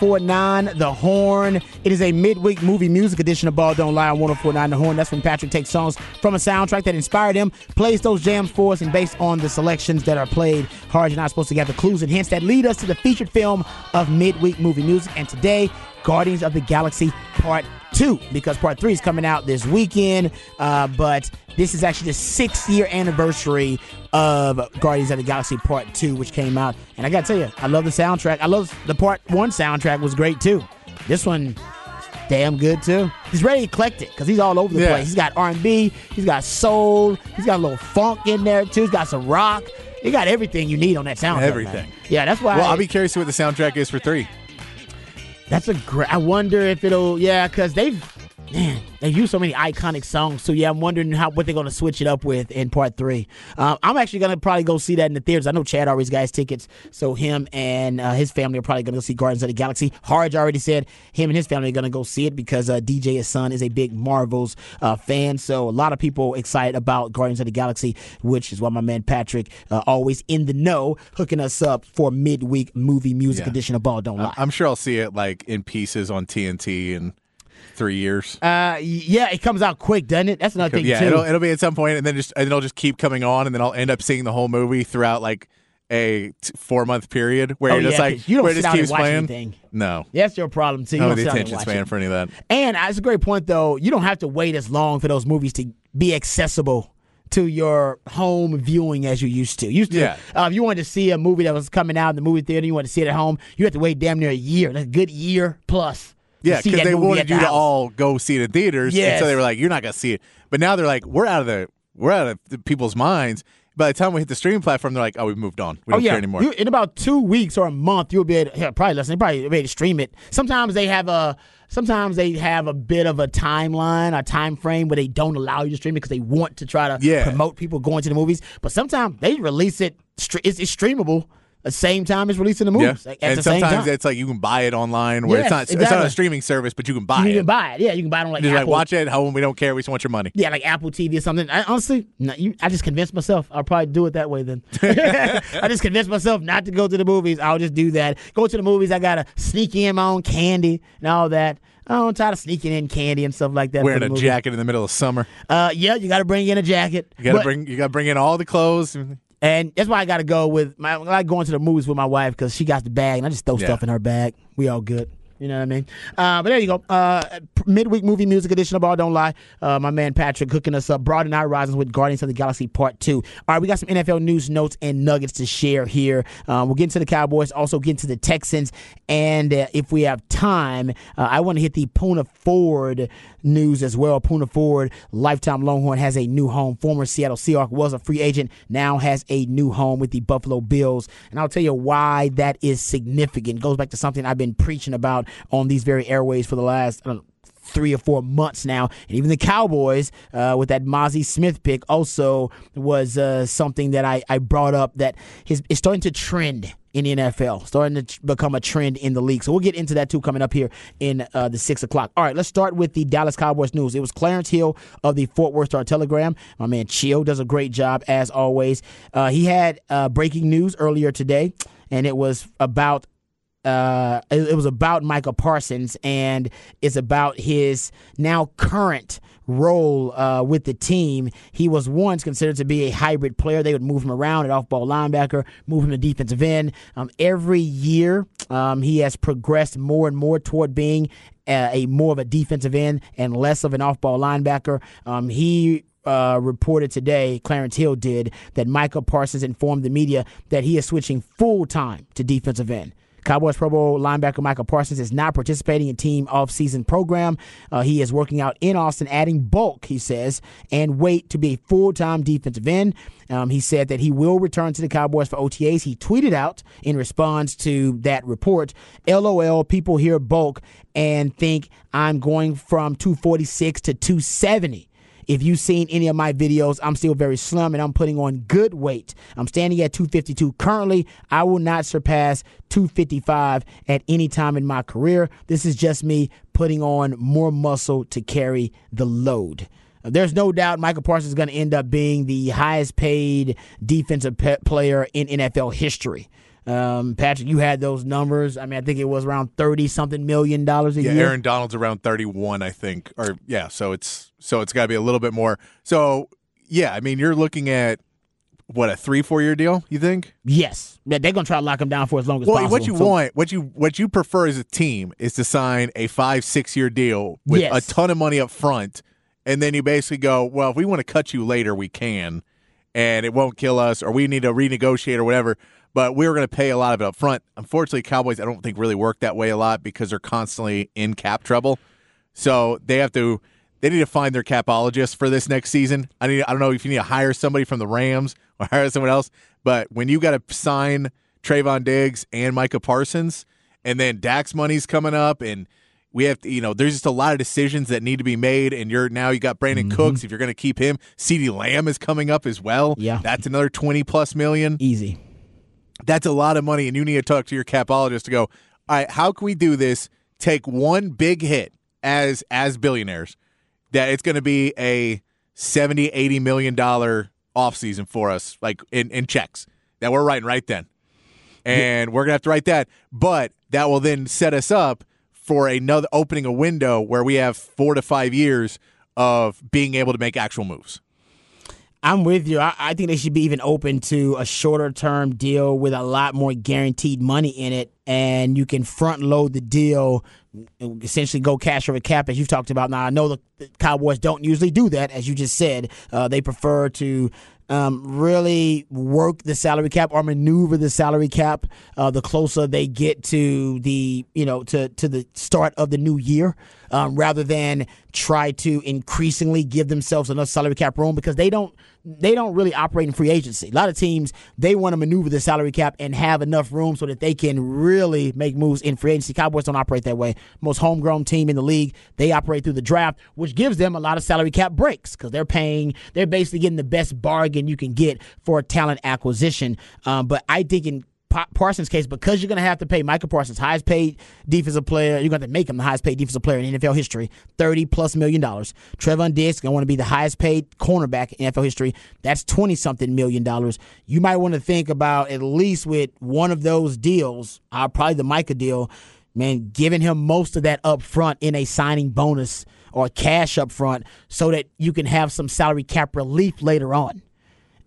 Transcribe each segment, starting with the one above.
1049 The Horn. It is a midweek movie music edition of Ball Don't Lie on 1049 The Horn. That's when Patrick takes songs from a soundtrack that inspired him, plays those jams for us, and based on the selections that are played, Hard, you're not supposed to gather clues and hints that lead us to the featured film of midweek movie music. And today, Guardians of the Galaxy Part 2, because Part 3 is coming out this weekend. Uh, but this is actually the sixth year anniversary of Guardians of the Galaxy Part 2, which came out. And I gotta tell you, I love the soundtrack. I love the Part 1 soundtrack was great too. This one, damn good too. He's very eclectic because he's all over the Yeah. place. He's got R&B, he's got soul, he's got a little funk in there too. He's got some rock. He got everything you need on that soundtrack. man. Everything. Yeah, that's why. Well, I'll be curious to what the soundtrack is for three. That's a great. I wonder if it'll. Yeah, because they've. Man, they use so many iconic songs. So yeah, I'm wondering how what they're going to switch it up with in part three. Um, I'm actually going to probably go see that in the theaters. I know Chad always got his tickets, so him and uh, his family are probably going to go see Guardians of the Galaxy. Harge already said him and his family are going to go see it because uh, DJ his son is a big Marvels uh, fan. So a lot of people excited about Guardians of the Galaxy, which is why my man Patrick uh, always in the know, hooking us up for midweek movie music Yeah. edition of Ball Don't Lie. I'm sure I'll see it like in pieces on TNT in three years. Uh, yeah, it comes out quick, doesn't it? That's another thing yeah, too. it'll it'll be at some point, and then just and it'll just keep coming on, and then I'll end up seeing the whole movie throughout like a t- four month period where Oh, just yeah, like you don't where it sit just down and keeps watch playing. anything. No, That's your problem too. You I don't don't the sit down and attention span for any of that. And uh, it's a great point, though. You don't have to wait as long for those movies to be accessible to your home viewing as you used to. Used to, Yeah. uh, if you wanted to see a movie that was coming out in the movie theater, you wanted to see it at home, you had to wait damn near a year, a good year plus. Yeah, because they wanted the you to all go see it in theaters, Yes. so they were like, "You're not gonna see it." But now they're like, "We're out of the we're out of the people's minds." By the time we hit the streaming platform, they're like, "Oh, we've moved on. We Oh don't yeah, care anymore." You, in about two weeks or a month, you'll be able to, yeah, probably less. than probably able to stream it. Sometimes they have a sometimes they have a bit of a timeline, a time frame where they don't allow you to stream it because they want to try to Yeah. promote people going to the movies. But sometimes they release it. It's, it's streamable the same time it's releasing the yeah, movies. Like, and the sometimes it's like you can buy it online, where Yes, it's not it's not a streaming service, but you can buy you it. You can buy it. Yeah, you can buy it on like Just like Apple. watch it at home. We don't care. We just want your money. Yeah, like Apple TV or something. I, honestly, no, you, I just convinced myself. I'll probably do it that way then. I just convinced myself not to go to the movies. I'll just do that. Go to the movies. I gotta sneak in my own candy and all that. I don't try to sneaking in candy and stuff like that. Wearing a movie. jacket in the middle of summer. Uh, yeah, you got to bring in a jacket. You gotta bring you gotta bring in all the clothes. And that's why I got to go with my. I like going to the movies with my wife because she got the bag and I just throw Yeah. stuff in her bag. We all good. You know what I mean? Uh, but there you go. Uh, midweek movie music edition of Ball Don't Lie. Uh, my man Patrick hooking us up, broadening our horizons with Guardians of the Galaxy Part 2. All right, we got some NFL news, notes, and nuggets to share here. Uh, we'll get into the Cowboys, also get into the Texans. And uh, if we have time, uh, I want to hit the Poona Ford news as well. Poona Ford, lifetime Longhorn, has a new home. Former Seattle Seahawk was a free agent, now has a new home with the Buffalo Bills. And I'll tell you why that is significant. It goes back to something I've been preaching about on these very airways for the last know, three or four months now. And even the Cowboys, uh, with that Mazi Smith pick, also was uh, something that I, I brought up that his, is starting to trend in the NFL, starting to become a trend in the league. So we'll get into that too coming up here in uh, the six o'clock. All right, let's start with the Dallas Cowboys news. It was Clarence Hill of the Fort Worth Star Telegram. My man Chio does a great job as always. Uh, he had uh, breaking news earlier today, and it was about uh, it, it was about Michael Parsons and it's about his now current role uh, with the team. He was once considered to be a hybrid player. They would move him around at off ball linebacker, move him to defensive end. Um, every year, um, he has progressed more and more toward being a, a more of a defensive end and less of an off ball linebacker. Um, he uh, reported today, Clarence Hill did, that Michael Parsons informed the media that he is switching full time to defensive end. Cowboys Pro Bowl linebacker Michael Parsons is not participating in team off-season program. Uh, he is working out in Austin, adding bulk, he says, and weight to be a full-time defensive end. Um, he said that he will return to the Cowboys for OTAs. He tweeted out in response to that report, LOL, people hear bulk and think I'm going from 246 to 270. If you've seen any of my videos, I'm still very slim and I'm putting on good weight. I'm standing at 252 currently. I will not surpass 255 at any time in my career. This is just me putting on more muscle to carry the load. There's no doubt Michael Parsons is going to end up being the highest paid defensive pe- player in NFL history. Um, Patrick, you had those numbers. I mean, I think it was around thirty something million dollars a Yeah, year. Aaron Donald's around 31, I think. Or yeah, so it's so it's got to be a little bit more. So, yeah, I mean, you're looking at what a 3-4 year deal, you think? Yes, yeah, they're gonna try to lock him down for as long as Well, possible. what you So- want, what you what you prefer as a team is to sign a 5-6 year deal with Yes. a ton of money up front and then you basically go, well, if we want to cut you later, we can and it won't kill us or we need to renegotiate or whatever. But we were going to pay a lot of it up front. Unfortunately, Cowboys, I don't think really work that way a lot because they're constantly in cap trouble. So they have to they need to find their capologist for this next season. I need I don't know if you need to hire somebody from the Rams or hire someone else, but when you got to sign Trevon Diggs and Micah Parsons, and then Dax money's coming up, and we have to, you know, there's just a lot of decisions that need to be made, and you're now you got Brandon mm-hmm. Cooks if you're going to keep him. CeeDee Lamb is coming up as well. Yeah. that's another twenty plus million easy. that's a lot of money, and you need to talk to your capologist to go. All right, how can we do this? Take one big hit as as billionaires. That it's going to be a 70 80 million dollar offseason for us, like in, in checks that we're writing right then, and we're gonna have to write that. But that will then set us up for another opening a window where we have four to five years of being able to make actual moves. I'm with you. I, I think they should be even open to a shorter term deal with a lot more guaranteed money in it, and you can front load the deal, essentially go cash over cap as you've talked about. Now I know the, Cowboys don't usually do that, as you just said. Uh, they prefer to um, really work the salary cap or maneuver the salary cap uh, the closer they get to the you know to to the start of the new year, um, rather than try to increasingly give themselves enough salary cap room because they don't they don't really operate in free agency. A lot of teams they want to maneuver the salary cap and have enough room so that they can really make moves in free agency. Cowboys don't operate that way. Most homegrown team in the league they operate through the draft, which gives them a lot of salary cap breaks because they're paying they're basically getting the best bargain you can get for talent acquisition. Um, but I think in Parsons' case, because you're going to have to pay Michael Parsons, highest paid defensive player, you're going to make him the highest paid defensive player in NFL history, 30 plus million dollars. Trevon Diggs going to want to be the highest paid cornerback in NFL history. That's 20 something million dollars. You might want to think about at least with one of those deals, uh, probably the Micah deal, man, giving him most of that up front in a signing bonus or cash up front so that you can have some salary cap relief later on.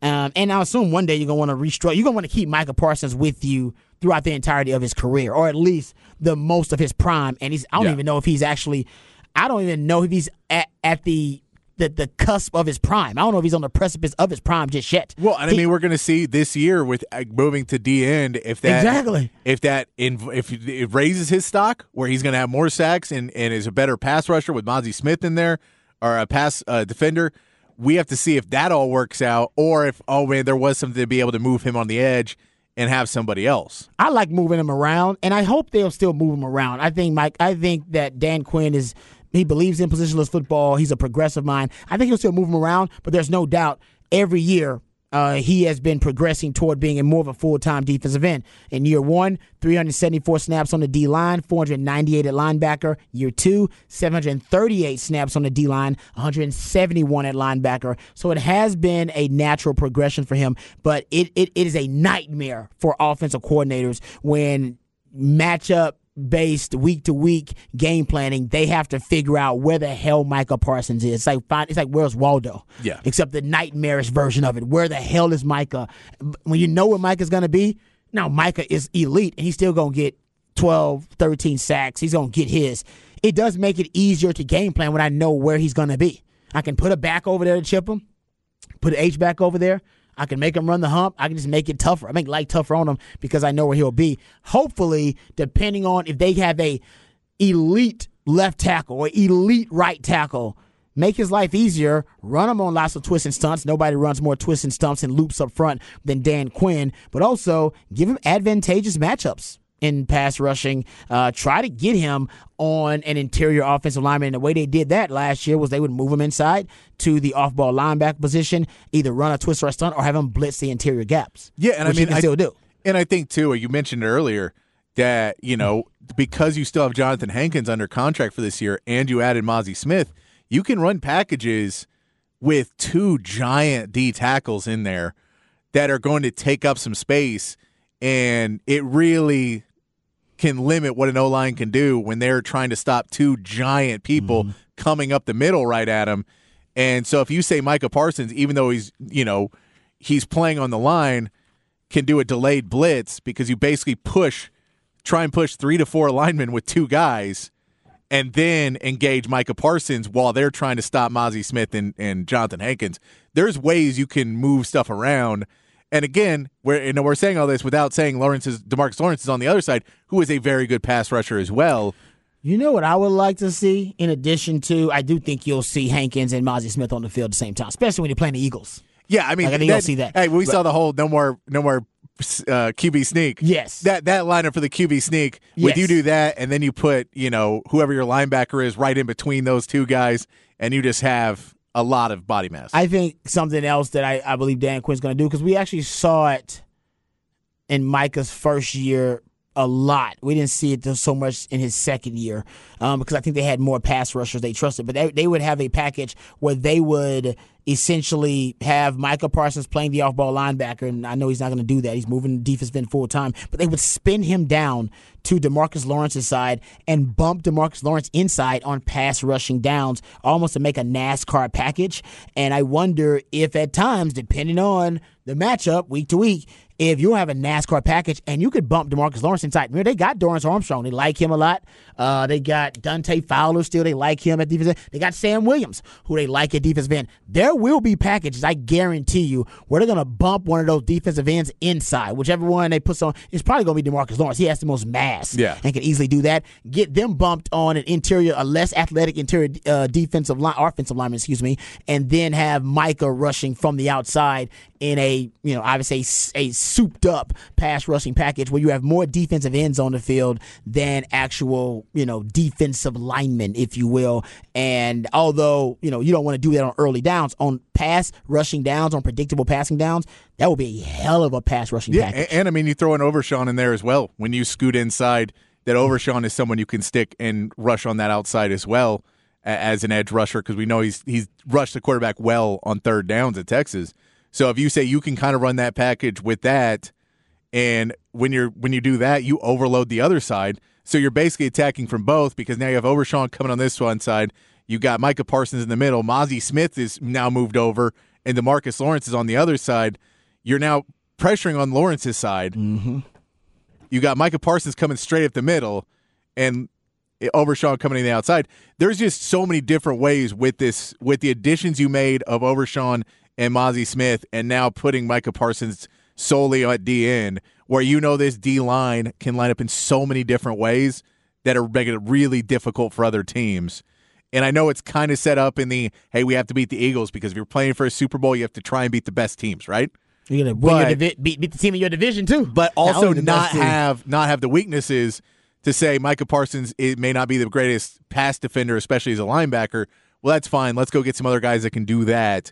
Um, and I assume one day you're gonna want to restructure. You're gonna want to keep Michael Parsons with you throughout the entirety of his career, or at least the most of his prime. And he's I don't Yeah. even know if he's actually. I don't even know if he's at, at the, the the cusp of his prime. I don't know if he's on the precipice of his prime just yet. Well, and I He- mean, we're going to see this year with uh, moving to D end if that Exactly. if that in, if it raises his stock, where he's going to have more sacks and, and is a better pass rusher with Mazi Smith in there or a pass uh, defender. We have to see if that all works out, or if oh man, there was something to be able to move him on the edge and have somebody else. I like moving him around, and I hope they'll still move him around. I think Mike. I think that Dan Quinn is. He believes in positionless football. He's a progressive mind. I think he'll still move him around, but there's no doubt every year uh, he has been progressing toward being a more of a full time defensive end. In year one, 374 snaps on the D line, 498 at linebacker. Year two, 738 snaps on the D line, 171 at linebacker. So it has been a natural progression for him, but it, it, it is a nightmare for offensive coordinators when matchup based week to week game planning, they have to figure out where the hell Micah Parsons is. It's like find, it's like where's Waldo? Yeah. Except the nightmarish version of it. Where the hell is Micah? When you know where Micah's gonna be, now Micah is elite and he's still gonna get 12, 13 sacks. He's gonna get his. It does make it easier to game plan when I know where he's gonna be. I can put a back over there to chip him, put an H back over there. I can make him run the hump. I can just make it tougher. I make life tougher on him because I know where he'll be. Hopefully, depending on if they have a elite left tackle or elite right tackle, make his life easier. Run him on lots of twists and stunts. Nobody runs more twists and stunts and loops up front than Dan Quinn. But also give him advantageous matchups in pass rushing. Uh, try to get him on an interior offensive lineman. And the way they did that last year was they would move him inside to the off ball linebacker position, either run a twist or a stunt, or have him blitz the interior gaps. Yeah, and I mean, I still do. And I think too, you mentioned earlier that you know because you still have Johnathan Hankins under contract for this year, and you added Mazi Smith, you can run packages with two giant D tackles in there that are going to take up some space and it really can limit what an O line can do when they're trying to stop two giant people Mm-hmm. coming up the middle right at him. And so if you say Micah Parsons, even though he's you know he's playing on the line, can do a delayed blitz because you basically push, try and push three to four linemen with two guys, and then engage Micah Parsons while they're trying to stop Mazi Smith and, and Johnathan Hankins. There's ways you can move stuff around. And again, we're you know we're saying all this without saying Lawrence is Demarcus Lawrence is on the other side, who is a very good pass rusher as well. You know what I would like to see? In addition to, I do think you'll see Hankins and Mazi Smith on the field at the same time, especially when you're playing the Eagles. Yeah, I mean, Like, I think you'll see that. Hey, we But- saw the whole no more, no more uh, QB sneak. Yes. that that lineup for the QB sneak. With Yes. you do that, and then you put you know whoever your linebacker is right in between those two guys, and you just have a lot of body mass. I think something else that I, I believe Dan Quinn's going to do because we actually saw it in Micah's first year a lot. We didn't see it so much in his second year um, because I think they had more pass rushers they trusted. But they, they would have a package where they would essentially have Micah Parsons playing the off-ball linebacker, and I know he's not going to do that. He's moving the defensive end full time, but they would spin him down to Demarcus Lawrence's side and bump Demarcus Lawrence inside on pass rushing downs, almost to make a NASCAR package. And I wonder if at times, depending on the matchup week to week, if you have a NASCAR package and you could bump Demarcus Lawrence inside. Remember, they got Dorance Armstrong. They like him a lot. Uh, they got Dante Fowler still. They like him at defense end. They got Sam Williams, who they like at defensive end. There will be packages, I guarantee you, where they're going to bump one of those defensive ends inside. Whichever one they put on, it's probably going to be Demarcus Lawrence. He has the most mass Yeah. and can easily do that. Get them bumped on an interior, a less athletic interior uh, defensive line, offensive lineman, excuse me, and then have Micah rushing from the outside in a, you know, obviously a, s- a souped up pass rushing package where you have more defensive ends on the field than actual, you know, defensive linemen, if you will. And although, you know, you don't want to do that on early downs, on pass rushing downs, on predictable passing downs, that would be a hell of a pass rushing yeah, package. and, and I mean, you throw an Overshown in there as well. When you scoot inside, that Overshown is someone you can stick and rush on that outside as well as an edge rusher because we know he's he's rushed the quarterback well on third downs at Texas. So if you say you can kind of run that package with that, and when you're when you do that, you overload the other side. So you're basically attacking from both because now you have Overshown coming on this one side. You got Micah Parsons in the middle. Mazi Smith is now moved over, and Demarcus Lawrence is on the other side. You're now pressuring on Lawrence's side. Mm-hmm. You got Micah Parsons coming straight up the middle, and Overshown coming in the outside. There's just so many different ways with this, with the additions you made of Overshown and Mazi Smith, and now putting Micah Parsons solely at DN, where you know this D line can line up in so many different ways that are making it really difficult for other teams. And I know it's kind of set up in the hey, we have to beat the Eagles because if you're playing for a Super Bowl, you have to try and beat the best teams, right? You're gonna But- divi- beat, beat the team in your division too, but also not have not have the weaknesses to say Micah Parsons it may not be the greatest pass defender, especially as a linebacker. Well, that's fine. Let's go get some other guys that can do that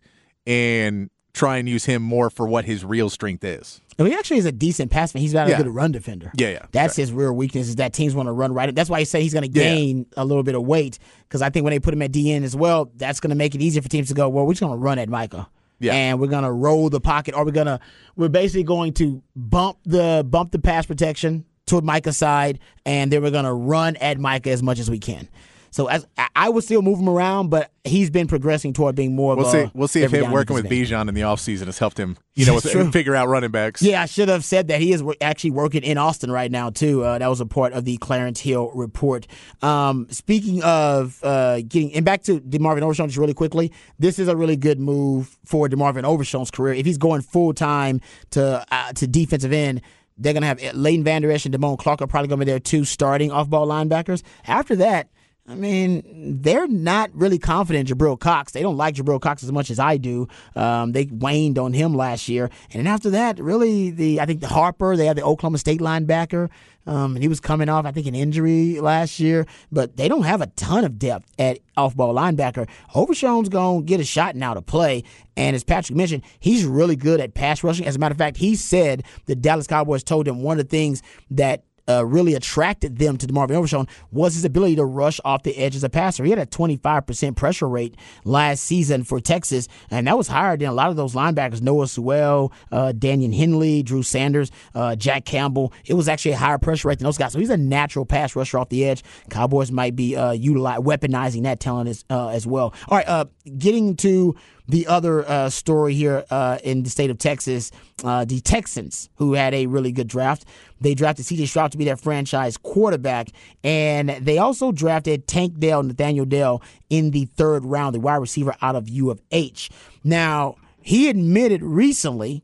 and try and use him more for what his real strength is. And he actually is a decent pass man. He's not Yeah. a good run defender. Yeah, yeah. That's his real weakness is that teams want to run right. That's why he say he's going to Yeah. gain a little bit of weight because I think when they put him at DN as well, that's going to make it easier for teams to go. Well, we're just going to run at Micah. Yeah. And we're gonna roll the pocket, or we're gonna we're basically going to bump the bump the pass protection to Micah's side, and then we're gonna run at Micah as much as we can. So as I- would still move him around, but he's been progressing toward being more We'll of see. a We'll see if him working with. Bijan in the offseason has helped him, you know, with, figure out running backs. Yeah, I should have said that he is actually working in Austin right now too. Uh, that was a part of the Clarence Hill report. Um, speaking of uh, getting and back to Demarvin Overshown just really quickly, this is a really good move for Demarvin Overshown's career. If he's going full time to uh, to defensive end. They're gonna have Leighton Vander Esch and Damone Clark are probably gonna be there two starting off ball linebackers. After that, I mean, they're not really confident in Jabril Cox. They don't like Jabril Cox as much as I do. Um, they waned on him last year, and after that, really, the I think the Harper. They had the Oklahoma State linebacker, um, and he was coming off I think an injury last year. But they don't have a ton of depth at off-ball linebacker. Overshown's gonna get a shot now to play, and as Patrick mentioned, he's really good at pass rushing. As a matter of fact, he said the Dallas Cowboys told him one of the things that uh, really attracted them to Marvin Overshown was his ability to rush off the edge as a passer. He had a 25% pressure rate last season for Texas, and that was higher than a lot of those linebackers, Noah Sewell, uh, Daiyan Henley, Drew Sanders, uh, Jack Campbell. It was actually a higher pressure rate than those guys. So he's a natural pass rusher off the edge. Cowboys might be uh, utilize, weaponizing that talent as, uh, as well. All right, uh, getting to the other uh, story here uh, in the state of Texas, uh, the Texans, who had a really good draft, they drafted C.J. Stroud to be their franchise quarterback, and they also drafted Tank Dell, Nathaniel Dell, in the third round, the wide receiver out of U of H. Now he admitted recently,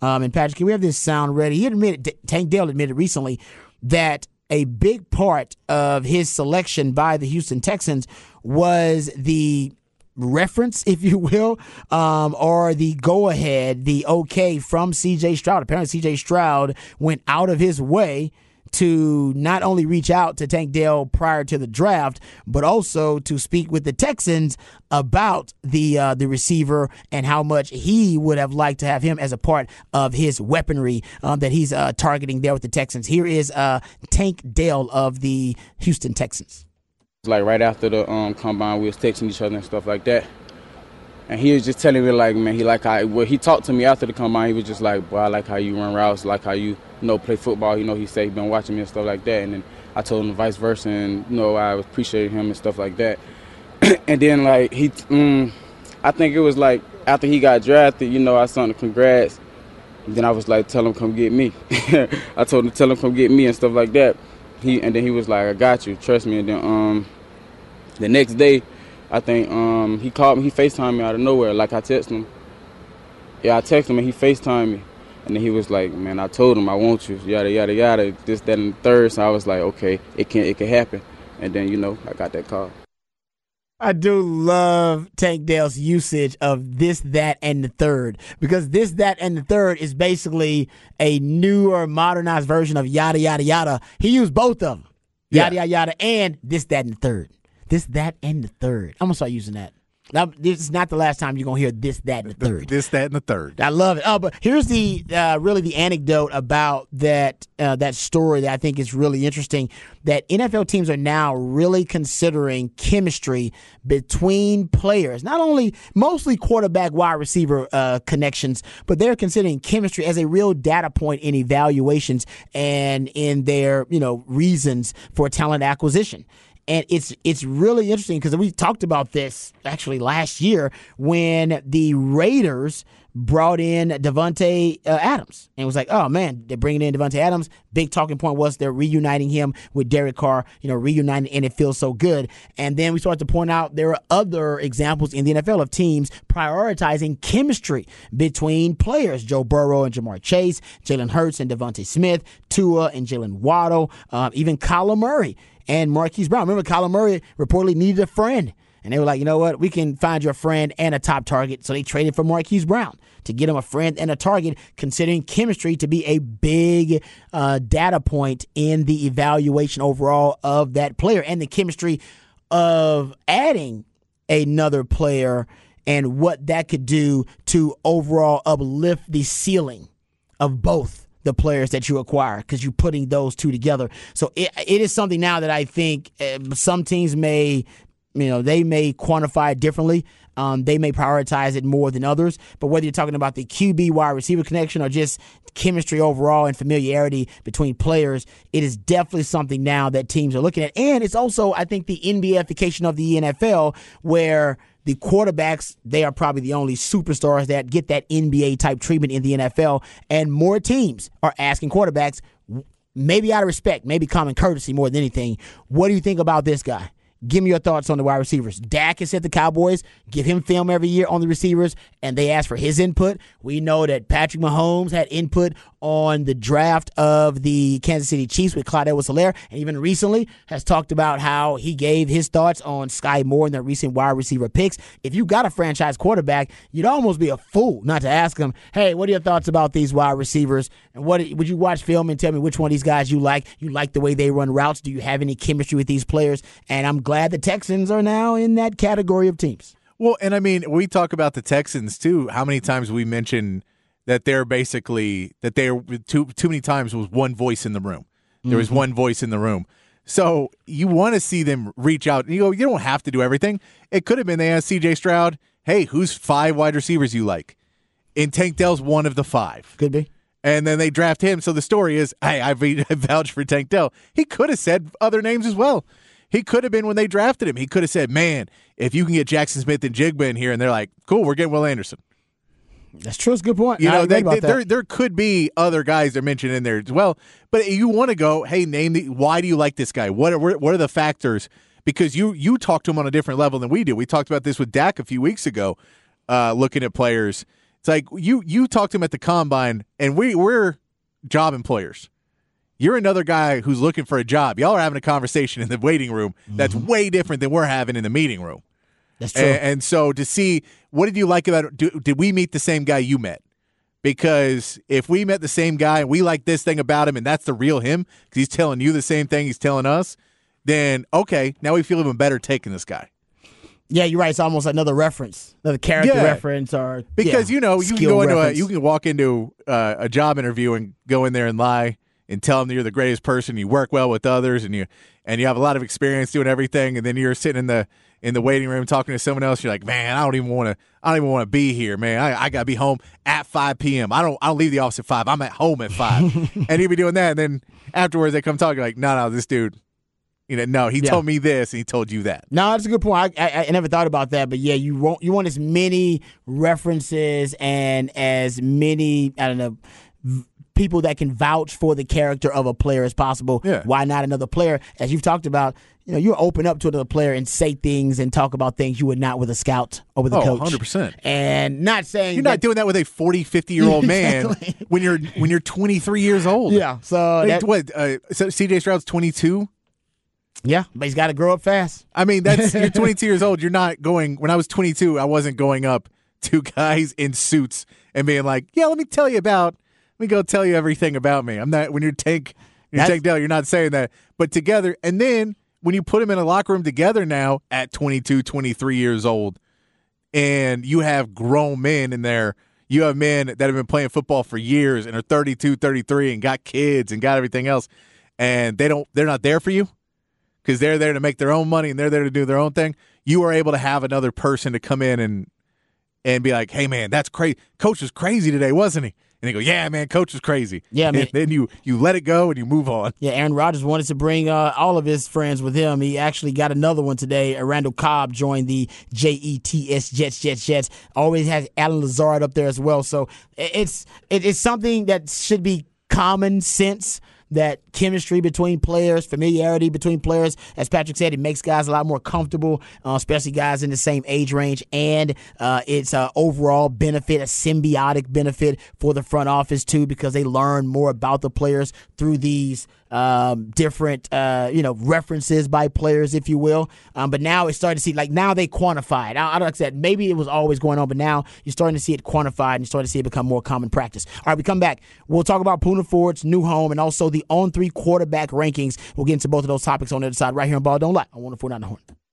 um, and Patrick, can we have this sound ready? He admitted, Tank Dell admitted recently that a big part of his selection by the Houston Texans was the reference, if you will, um, or the go ahead, the okay from CJ Stroud. Apparently, CJ Stroud went out of his way to not only reach out to Tank Dell prior to the draft, but also to speak with the Texans about the uh, the receiver and how much he would have liked to have him as a part of his weaponry um, that he's uh, targeting there with the Texans. Here is uh, Tank Dell of the Houston Texans. Like right after the um, combine, we was texting each other and stuff like that. And he was just telling me like, man, he like how well he talked to me after the combine. He was just like, boy, I like how you run routes, like how you, you know play football. You know, he said he been watching me and stuff like that. And then I told him vice versa, and you know I appreciated him and stuff like that. and then like he, um, I think it was like after he got drafted, you know, I sent him congrats. And then I was like, tell him come get me. I told him tell him come get me and stuff like that. He and then he was like, I got you, trust me. And then um, the next day, I think um, he called me. He Facetimed me out of nowhere. Like I texted him. Yeah, I texted him and he Facetimed me. And then he was like, "Man, I told him I want you." Yada yada yada. This, that, and the third. So I was like, "Okay, it can it can happen." And then you know, I got that call. I do love Tank Dell's usage of this, that, and the third because this, that, and the third is basically a newer, modernized version of yada yada yada. He used both of them, yada yeah. yada yada, and this, that, and the third. This, that, and the third. I'm gonna start using that. Now, this is not the last time you're gonna hear this, that, and the third. This, that, and the third. I love it. Oh, but here's the uh, really the anecdote about that uh, that story that I think is really interesting. That NFL teams are now really considering chemistry between players, not only mostly quarterback, wide receiver uh, connections, but they're considering chemistry as a real data point in evaluations and in their you know reasons for talent acquisition and it's it's really interesting because we talked about this actually last year when the Raiders brought in Davante uh, Adams and was like, oh man, they're bringing in Davante Adams. Big talking point was they're reuniting him with Derek Carr, you know, reuniting, and it feels so good. And then we started to point out there are other examples in the NFL of teams prioritizing chemistry between players: Joe Burrow and Ja'Marr Chase, Jalen Hurts and DeVonta Smith, Tua and Jaylen Waddle, um, even Kyler Murray and Marquise Brown. Remember, Kyler Murray reportedly needed a friend. And they were like, you know what? We can find you a friend and a top target. So they traded for Marquise Brown to get him a friend and a target, considering chemistry to be a big uh, data point in the evaluation overall of that player and the chemistry of adding another player and what that could do to overall uplift the ceiling of both the players that you acquire because you're putting those two together. So it, it is something now that I think uh, some teams may, you know, they may quantify it differently. Um, they may prioritize it more than others. But whether you're talking about the QB wide receiver connection or just chemistry overall and familiarity between players, it is definitely something now that teams are looking at. And it's also, I think, the NBAification of the NFL where – the quarterbacks, they are probably the only superstars that get that NBA type treatment in the NFL. And more teams are asking quarterbacks, maybe out of respect, maybe common courtesy more than anything, what do you think about this guy? Give me your thoughts on the wide receivers. Dak has said the Cowboys give him film every year on the receivers, and they ask for his input. We know that Patrick Mahomes had input on the draft of the Kansas City Chiefs with Clyde Edwards-Helaire, and even recently has talked about how he gave his thoughts on Skyy Moore and their recent wide receiver picks. If you got a franchise quarterback, you'd almost be a fool not to ask him, "Hey, what are your thoughts about these wide receivers? And what would you watch film and tell me which one of these guys you like? You like the way they run routes? Do you have any chemistry with these players?" And I'm glad the Texans are now in that category of teams. Well, and I mean, we talk about the Texans too. How many times we mention that they're basically that they're too too many times was one voice in the room. There was mm-hmm. one voice in the room. So you want to see them reach out. You go, you don't have to do everything. It could have been they asked CJ Stroud, hey, who's five wide receivers you like? And Tank Dell's one of the five. Could be. And then they draft him. So the story is, hey, I vouched for Tank Dell. He could have said other names as well. He could have been when they drafted him. He could have said, man, if you can get Jaxon Smith-Njigba in here, and they're like, cool, we're getting Will Anderson. That's true. It's a good point. You I know, they, they- there there could be other guys they're mentioned in there as well. But you want to go, hey, name the why do you like this guy? What are what are the factors? Because you you talk to him on a different level than we do. We talked about this with Dak a few weeks ago, uh, looking at players. It's like you you talked to him at the combine, and we we're job employers. You're another guy who's looking for a job. Y'all are having a conversation in the waiting room that's way different than we're having in the meeting room. That's true. And, and so to see what did you like about do, did we meet the same guy you met? Because if we met the same guy and we like this thing about him and that's the real him because he's telling you the same thing he's telling us, then okay, now we feel even better taking this guy. yeah, you're right. It's almost another reference, another character Yeah. reference, or Because yeah, you know you can go into a, you can walk into uh, a job interview and go in there and lie and tell them that you're the greatest person. You work well with others and you and you have a lot of experience doing everything. And then you're sitting in the in the waiting room talking to someone else. You're like, man, I don't even want to. I don't even want to be here, man. I, I gotta be home at 5 p.m. I don't. I don't leave the office at five. I'm at home at five. and you be doing that, and then afterwards they come talk. Like, no, no, this dude. You know, no, he Yeah. told me this and he told you that. No, that's a good point. I, I, I never thought about that, but yeah, you want you want as many references and as many I don't know people that can vouch for the character of a player as possible. Yeah. Why not another player? As you've talked about, you know, you open up to another player and say things and talk about things you would not with a scout or with a Oh, coach. 100%. And not saying You're that, not doing that with a 40, 50 year old man Exactly. when you're when you're 23 years old. Yeah, so Like, that, what? Uh, so CJ Stroud's 22. yeah, but he's got to grow up fast. I mean, that's you're 22 years old. You're not going. When I was 22, I wasn't going up to guys in suits and being like, "Yeah, let me tell you about. Let me go tell you everything about me." I'm not. When you're Tank, you're That's- Tank Dell. You're not saying that. But together, and then when you put them in a locker room together now at 22, 23 years old, and you have grown men in there. You have men that have been playing football for years and are 32, 33 and got kids and got everything else and they don't they're not there for you because they're there to make their own money and they're there to do their own thing. You are able to have another person to come in and and be like, "Hey man, that's crazy. Coach was crazy today, wasn't he?" And they go, "Yeah, man, coach was crazy." Yeah, man. And then you you let it go and you move on. Yeah, Aaron Rodgers wanted to bring uh, all of his friends with him. He actually got another one today. Uh, Randall Cobb joined the JETS Jets, Jets, Jets. Always has Allen Lazard up there as well. So it's it's something that should be common sense. That chemistry between players, familiarity between players, as Patrick said, it makes guys a lot more comfortable, uh, especially guys in the same age range, and uh, it's an overall benefit, a symbiotic benefit for the front office too, because they learn more about the players through these um, different, uh, you know, references by players, if you will. Um, but now it's starting to see, like, now they quantify it. I, I like said, maybe it was always going on, but now you're starting to see it quantified and you're starting to see it become more common practice. All right, we come back. We'll talk about Poona Ford's new home and also the On3 quarterback rankings. We'll get into both of those topics on the other side right here on Ball Don't Lie. To down the horn.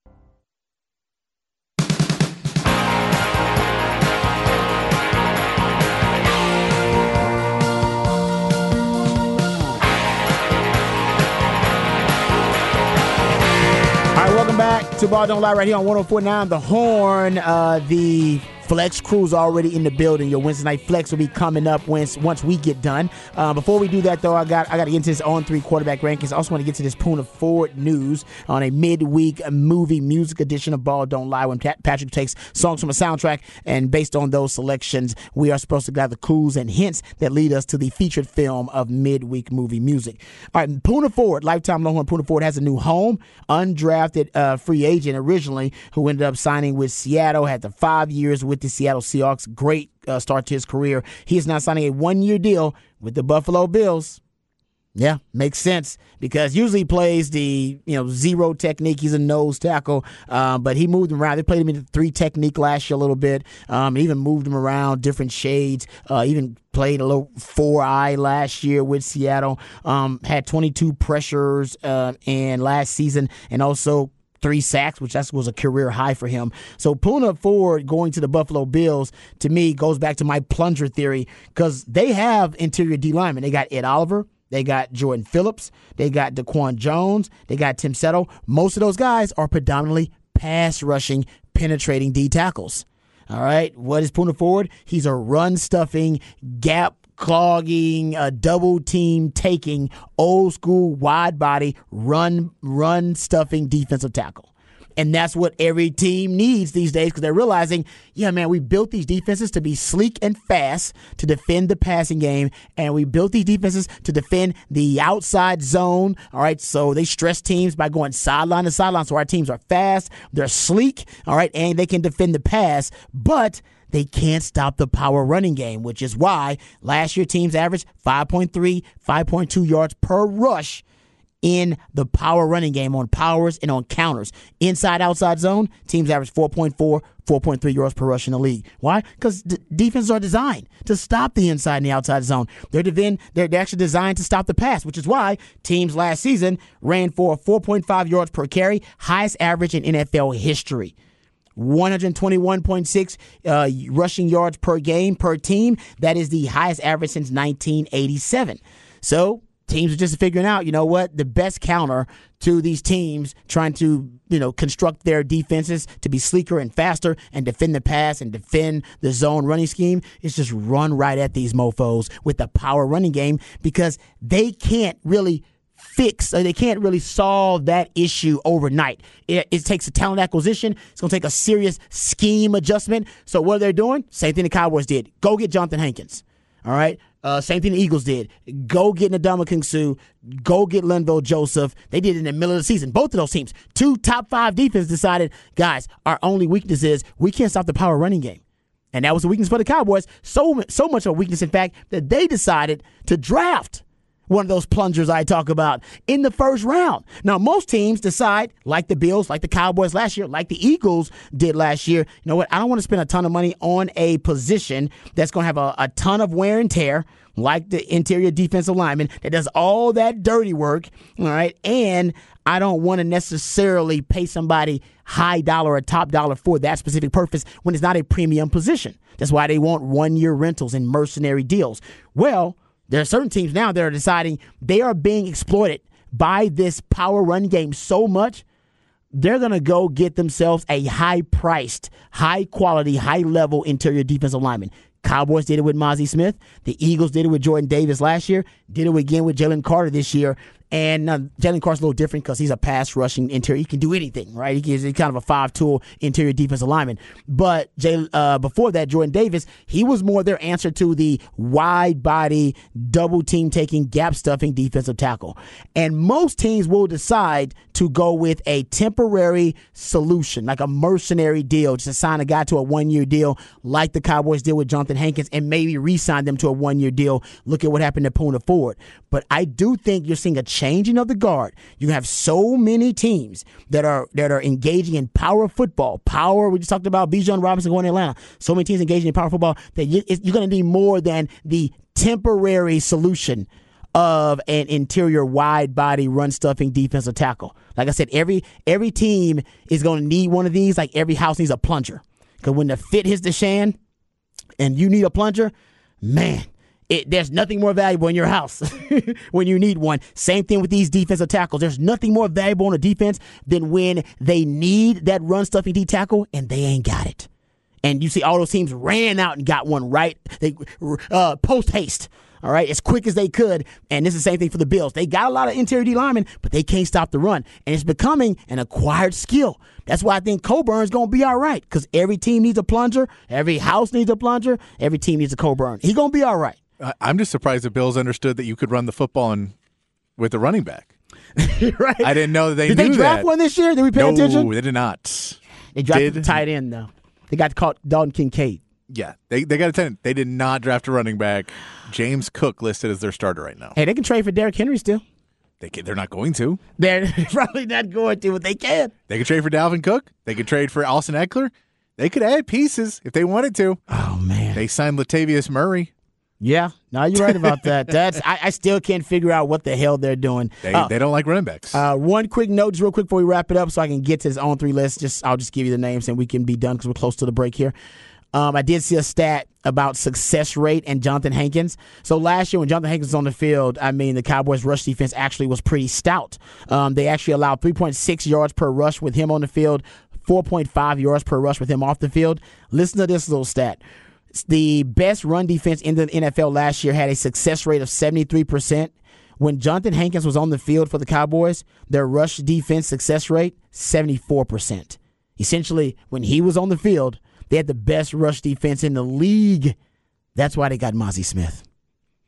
Welcome back to Ball Don't Lie right here on 1049 The Horn. Uh, the Flex crew's already in the building. Your Wednesday night flex will be coming up once once we get done. Uh, before we do that, though, I got I got to get into this On3 quarterback rankings. I also want to get to this Poona Ford news on a midweek movie music edition of Ball Don't Lie when Pat- Patrick takes songs from a soundtrack and based on those selections, we are supposed to gather clues and hints that lead us to the featured film of midweek movie music. All right, Poona Ford, lifetime Longhorn Puna Ford has a new home, undrafted uh, free agent originally who ended up signing with Seattle, had the five years with the Seattle Seahawks. Great uh, start to his career. He is now signing a one year deal with the Buffalo Bills. Yeah, makes sense because usually he plays the you know zero technique. He's a nose tackle, um, but he moved him around. They played him in three technique last year a little bit. Um, even moved him around different shades. Uh, even played a little four eye last year with Seattle. Um, had 22 pressures uh, and last season, and also three sacks, which that was a career high for him. So Poona Ford going to the Buffalo Bills to me goes back to my plunger theory because they have interior D linemen. They got Ed Oliver, They got Jordan Phillips. They got Daquan Jones. They got Tim Settle. Most of those guys are predominantly pass rushing, penetrating D tackles. All right. What is Poona Ford? He's a run stuffing, gap clogging, a double team taking, old school wide body, run run stuffing defensive tackle. And that's what every team needs these days because they're realizing, yeah, man, we built these defenses to be sleek and fast to defend the passing game. And we built these defenses to defend the outside zone. All right. So they stress teams by going sideline to sideline. So our teams are fast, they're sleek. All right. And they can defend the pass. But they can't stop the power running game, which is why last year teams averaged 5.3, 5.2 yards per rush in the power running game on powers and on counters. Inside outside zone, teams average 4.4, 4.3 yards per rush in the league. Why? Because d- defenses are designed to stop the inside and the outside zone. They're, divin- they're, they're actually designed to stop the pass, which is why teams last season ran for 4.5 yards per carry, highest average in NFL history. 121.6 uh, rushing yards per game per team. That is the highest average since 1987. So teams are just figuring out, you know what, the best counter to these teams trying to, you know, construct their defenses to be sleeker and faster and defend the pass and defend the zone running scheme is just run right at these mofos with the power running game because they can't really fix, they can't really solve that issue overnight. It, it takes a talent acquisition. It's going to take a serious scheme adjustment. So what are they're doing, same thing the Cowboys did. Go get Johnathan Hankins. All right. Uh, same thing the Eagles did. Go get Ndamukong Suh. Go get Linval Joseph. They did it in the middle of the season. Both of those teams, two top five defense decided, guys, our only weakness is we can't stop the power running game. And that was a weakness for the Cowboys. So so much of a weakness, in fact, that they decided to draft one of those plungers I talk about in the first round. Now, most teams decide, like the Bills, like the Cowboys last year, like the Eagles did last year, you know what? I don't want to spend a ton of money on a position that's going to have a, a ton of wear and tear like the interior defensive lineman that does all that dirty work, all right? And I don't want to necessarily pay somebody high dollar or top dollar for that specific purpose when it's not a premium position. That's why they want one year rentals and mercenary deals. Well, there are certain teams now that are deciding they are being exploited by this power run game so much, they're going to go get themselves a high priced, high quality, high level interior defensive lineman. Cowboys did it with Mazi Smith. The Eagles did it with Jordan Davis last year. Did it again with Jalen Carter this year. And uh, Jalen Carter's a little different because he's a pass rushing interior. He can do anything, right? He he's kind of a five tool interior defensive lineman. But Jay, uh, before that, Jordan Davis, he was more their answer to the wide body, double team taking, gap stuffing defensive tackle. And most teams will decide to go with a temporary solution, like a mercenary deal, just to sign a guy to a one year deal, like the Cowboys did with Johnathan Hankins, and maybe re sign them to a one year deal. Look at what happened to Poona Ford. But I do think you're seeing a changing of the guard. You have so many teams that are that are engaging in power football. Power. We just talked about Bijan Robinson going to Atlanta. So many teams engaging in power football that you, you're going to need more than the temporary solution of an interior wide body run stuffing defensive tackle. Like I said, every every team is going to need one of these. Like every house needs a plunger. Because when the fit hits the shan, and you need a plunger, man, it, there's nothing more valuable in your house when you need one. Same thing with these defensive tackles. There's nothing more valuable on a defense than when they need that run stuffing D tackle and they ain't got it. And you see all those teams ran out and got one right. They uh, post haste. All right, as quick as they could. And this is the same thing for the Bills. They got a lot of interior D linemen, but they can't stop the run. And it's becoming an acquired skill. That's why I think Coburn's going to be all right because every team needs a plunger. Every house needs a plunger. Every team needs a Coburn. He's going to be all right. I'm just surprised the Bills understood that you could run the football and with the running back. right. I didn't know that they did knew they draft that. one this year? Did we pay no, attention? they did not. They drafted Did- the tight end though. They got caught Dalton Kincaid. Yeah, they they got a tenant. They did not draft a running back. James Cook listed as their starter right now. Hey, they can trade for Derrick Henry still. They can, they're not going to. They're probably not going to, but they can. They could trade for Dalvin Cook. They could trade for Austin Ekeler. They could add pieces if they wanted to. Oh man. They signed Latavius Murray. Yeah. No, you're right about that. That's I, I still can't figure out what the hell they're doing. They Uh, they don't like running backs. Uh, one quick note, just real quick before we wrap it up, so I can get to this On3 list. Just I'll just give you the names and we can be done because we're close to the break here. Um, I did see a stat about success rate and Johnathan Hankins. So last year when Johnathan Hankins was on the field, I mean the Cowboys rush defense actually was pretty stout. Um, they actually allowed 3.6 yards per rush with him on the field, 4.5 yards per rush with him off the field. Listen to this little stat. The best run defense in the NFL last year had a success rate of 73%. When Johnathan Hankins was on the field for the Cowboys, their rush defense success rate, 74%. Essentially, when he was on the field, they had the best rush defense in the league. That's why they got Mazi Smith,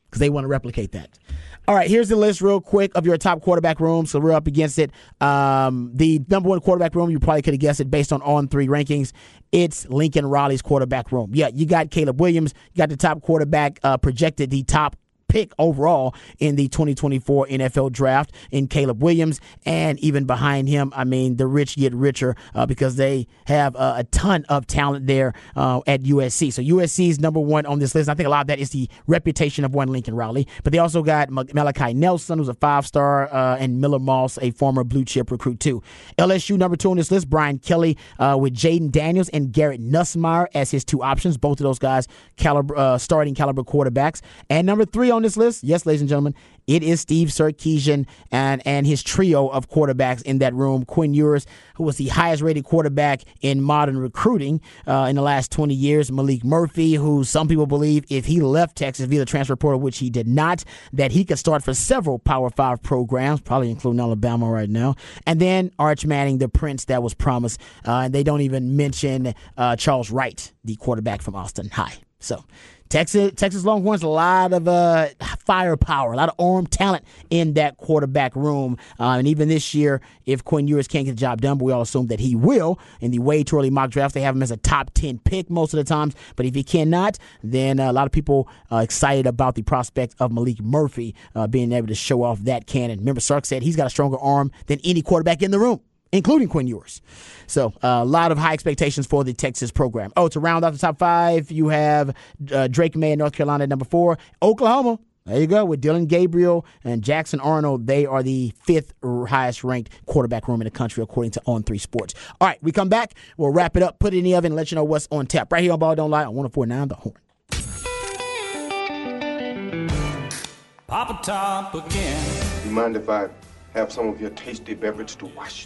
because they want to replicate that. All right, here's the list real quick of your top quarterback rooms. So we're up against it. Um, the number one quarterback room, you probably could have guessed it based on On3 rankings. It's Lincoln Riley's quarterback room. Yeah, you got Caleb Williams. You got the top quarterback uh, projected, the top pick overall in the 2024 NFL draft in Caleb Williams. And even behind him, I mean, the rich get richer uh, because they have uh, a ton of talent there uh, at USC. So USC is number one on this list. I think a lot of that is the reputation of one Lincoln Riley. But they also got Malachi Nelson, who's a five star, uh, and Miller Moss, a former blue chip recruit, too. LSU number two on this list, Brian Kelly uh, with Jayden Daniels and Garrett Nussmeier as his two options. Both of those guys caliber, uh, starting caliber quarterbacks. And number three on this list, yes, ladies and gentlemen, it is Steve Sarkisian and, and his trio of quarterbacks in that room. Quinn Ewers, who was the highest rated quarterback in modern recruiting uh, in the last 20 years. Maalik Murphy, who some people believe if he left Texas via the transfer portal, which he did not, that he could start for several Power Five programs, probably including Alabama right now. And then Arch Manning, the prince that was promised. Uh, and they don't even mention uh, Charles Wright, the quarterback from Austin High. So Texas Texas Longhorns a lot of uh, firepower, a lot of arm talent in that quarterback room. Uh, and even this year, if Quinn Ewers can't get the job done, but we all assume that he will. In the way too early mock drafts, they have him as a top ten pick most of the times. But if he cannot, then uh, a lot of people are excited about the prospect of Maalik Murphy uh, being able to show off that cannon. Remember, Sark said he's got a stronger arm than any quarterback in the room including Quinn Ewers. So uh, a lot of high expectations for the Texas program. Oh, to round out the top five, you have uh, Drake Maye in North Carolina at number four. Oklahoma, there you go, with Dillon Gabriel and Jackson Arnold. They are the fifth highest ranked quarterback room in the country, according to On3 Sports. All right, we come back. We'll wrap it up, put it in the oven, and let you know what's on tap. Right here on Ball Don't Lie on 1049 The Horn. Papa Top again. You mind if I have some of your tasty beverage to wash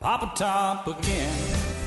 Papa Top again.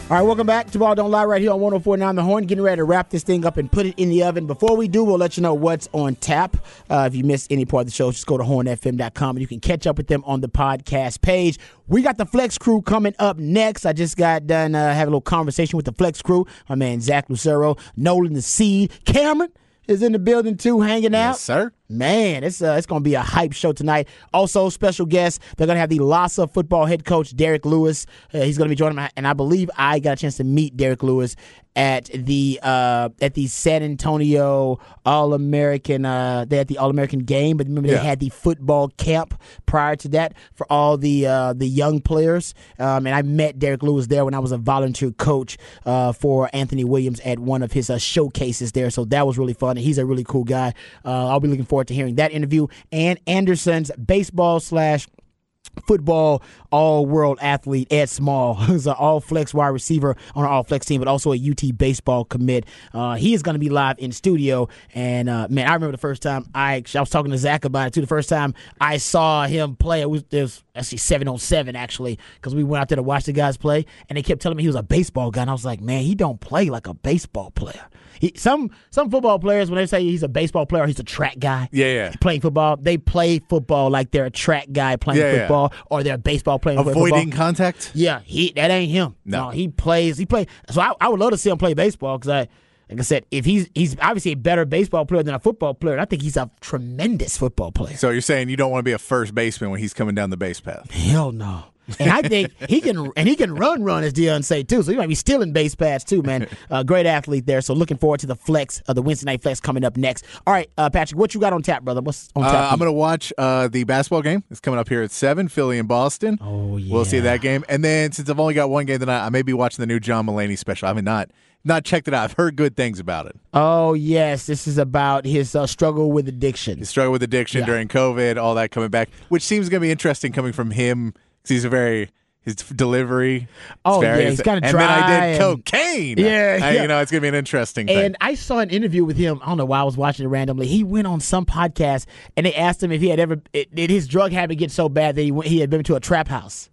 All right, welcome back to Ball Don't Lie right here on 1049 The Horn. Getting ready to wrap this thing up and put it in the oven. Before we do, we'll let you know what's on tap. Uh, if you missed any part of the show, just go to hornfm.com and you can catch up with them on the podcast page. We got the Flex Crew coming up next. I just got done uh, having a little conversation with the Flex Crew. My man Zach Lucero, Nolan the Seed, Cameron is in the building too, hanging out. Yes, sir. Man, it's uh, it's gonna be a hype show tonight. Also, special guest. They're gonna have the LASA football head coach Derek Lewis. Uh, he's gonna be joining me, and I believe I got a chance to meet Derek Lewis at the uh, at the San Antonio All American. Uh, they had the All American game, but remember yeah. they had the football camp prior to that for all the uh, the young players. Um, and I met Derek Lewis there when I was a volunteer coach uh, for Anthony Williams at one of his uh, showcases there. So that was really fun. And he's a really cool guy. Uh, I'll be looking forward to hearing that interview and Anderson's baseball slash football all world athlete Ed Small, who's an all flex wide receiver on our all flex team, but also a UT baseball commit. Uh, he is going to be live in studio. And uh, man, I remember the first time I, I was talking to Zach about it too. The first time I saw him play, it was, it was actually 7 on 7 actually, because we went out there to watch the guys play. And they kept telling me he was a baseball guy. And I was like, man, he don't play like a baseball player. He, some some football players when they say he's a baseball player, he's a track guy. Yeah, yeah. Playing football, they play football like they're a track guy playing yeah, football, yeah. or they're a baseball player avoiding football. contact. Yeah, he that ain't him. No, no he plays. He play. So I, I would love to see him play baseball because I like I said, if he's he's obviously a better baseball player than a football player, and I think he's a tremendous football player. So you're saying you don't want to be a first baseman when he's coming down the base path? Hell no. And I think he can and he can run run as Dion say too. So he might be stealing base paths too, man. Uh, great athlete there. So looking forward to the flex of the Wednesday night flex coming up next. All right, uh, Patrick, what you got on tap, brother? What's on Uh, tap? I'm going to watch uh, the basketball game. It's coming up here at 7, Philly and Boston. Oh, yeah. We'll see that game. And then since I've only got one game tonight, I may be watching the new John Mulaney special. I have not not checked it out. I've heard good things about it. oh yes, this is about his uh, struggle with addiction. He struggled with addiction Yeah. during COVID, all that coming back, which seems going to be interesting coming from him because he's a very his delivery. Oh, very- yeah, he's kinda And then I did and- cocaine. Yeah, Uh, yeah. you know it's going to be an interesting thing. And I saw an interview with him. I don't know why I was watching it randomly. He went on some podcast and they asked him if he had ever it, did his drug habit get so bad that he went, he had been to a trap house.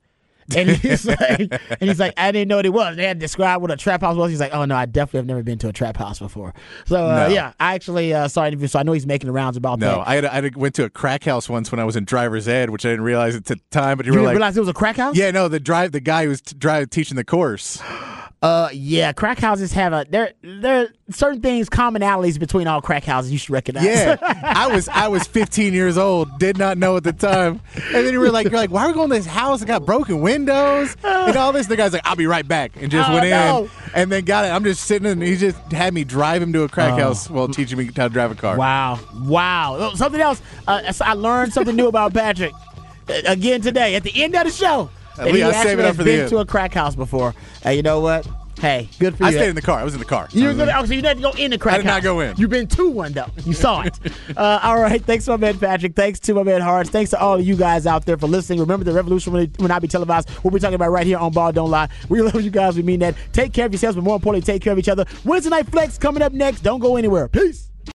And he's like, and he's like, I didn't know what it was. They had to describe what a trap house was. He's like, oh no, I definitely have never been to a trap house before. So uh, No. yeah, I actually uh, saw an interview, so I know he's making rounds about no, that. I, had, I had- went to a crack house once when I was in driver's ed, which I didn't realize at the time. But you, you were didn't like, realize it was a crack house? yeah, no, the drive, the guy who was t- drive, teaching the course. Uh, yeah, crack houses have a there. There are certain things, commonalities between all crack houses you should recognize. Yeah, I was I was 15 years old, did not know at the time, and then you were like, you're like, why are we going to this house? It got broken windows and all this. The guy's like, I'll be right back, and just Oh, went no. in, and then got it. I'm just sitting, and he just had me drive him to a crack house while teaching me how to drive a car. Oh. Wow, wow. Oh, Something else. Uh, I learned something new about Patrick uh, again today at the end of the show. At least he I'll actually save it up for the been end. to a crack house before. Hey, you know what? Hey, good for you. I stayed in the car. I was in the car. You were good. Oh, so you didn't go in the crack house. I did not go in. You've been to one though. You saw it. uh, all right. Thanks to my man Patrick. Thanks to my man Harts. Thanks to all of you guys out there for listening. Remember, the revolution will not be televised. We'll be talking about right here on Ball Don't Lie. We love you guys. We mean that. Take care of yourselves, but more importantly, take care of each other. Wednesday night flex coming up next. Don't go anywhere. Peace.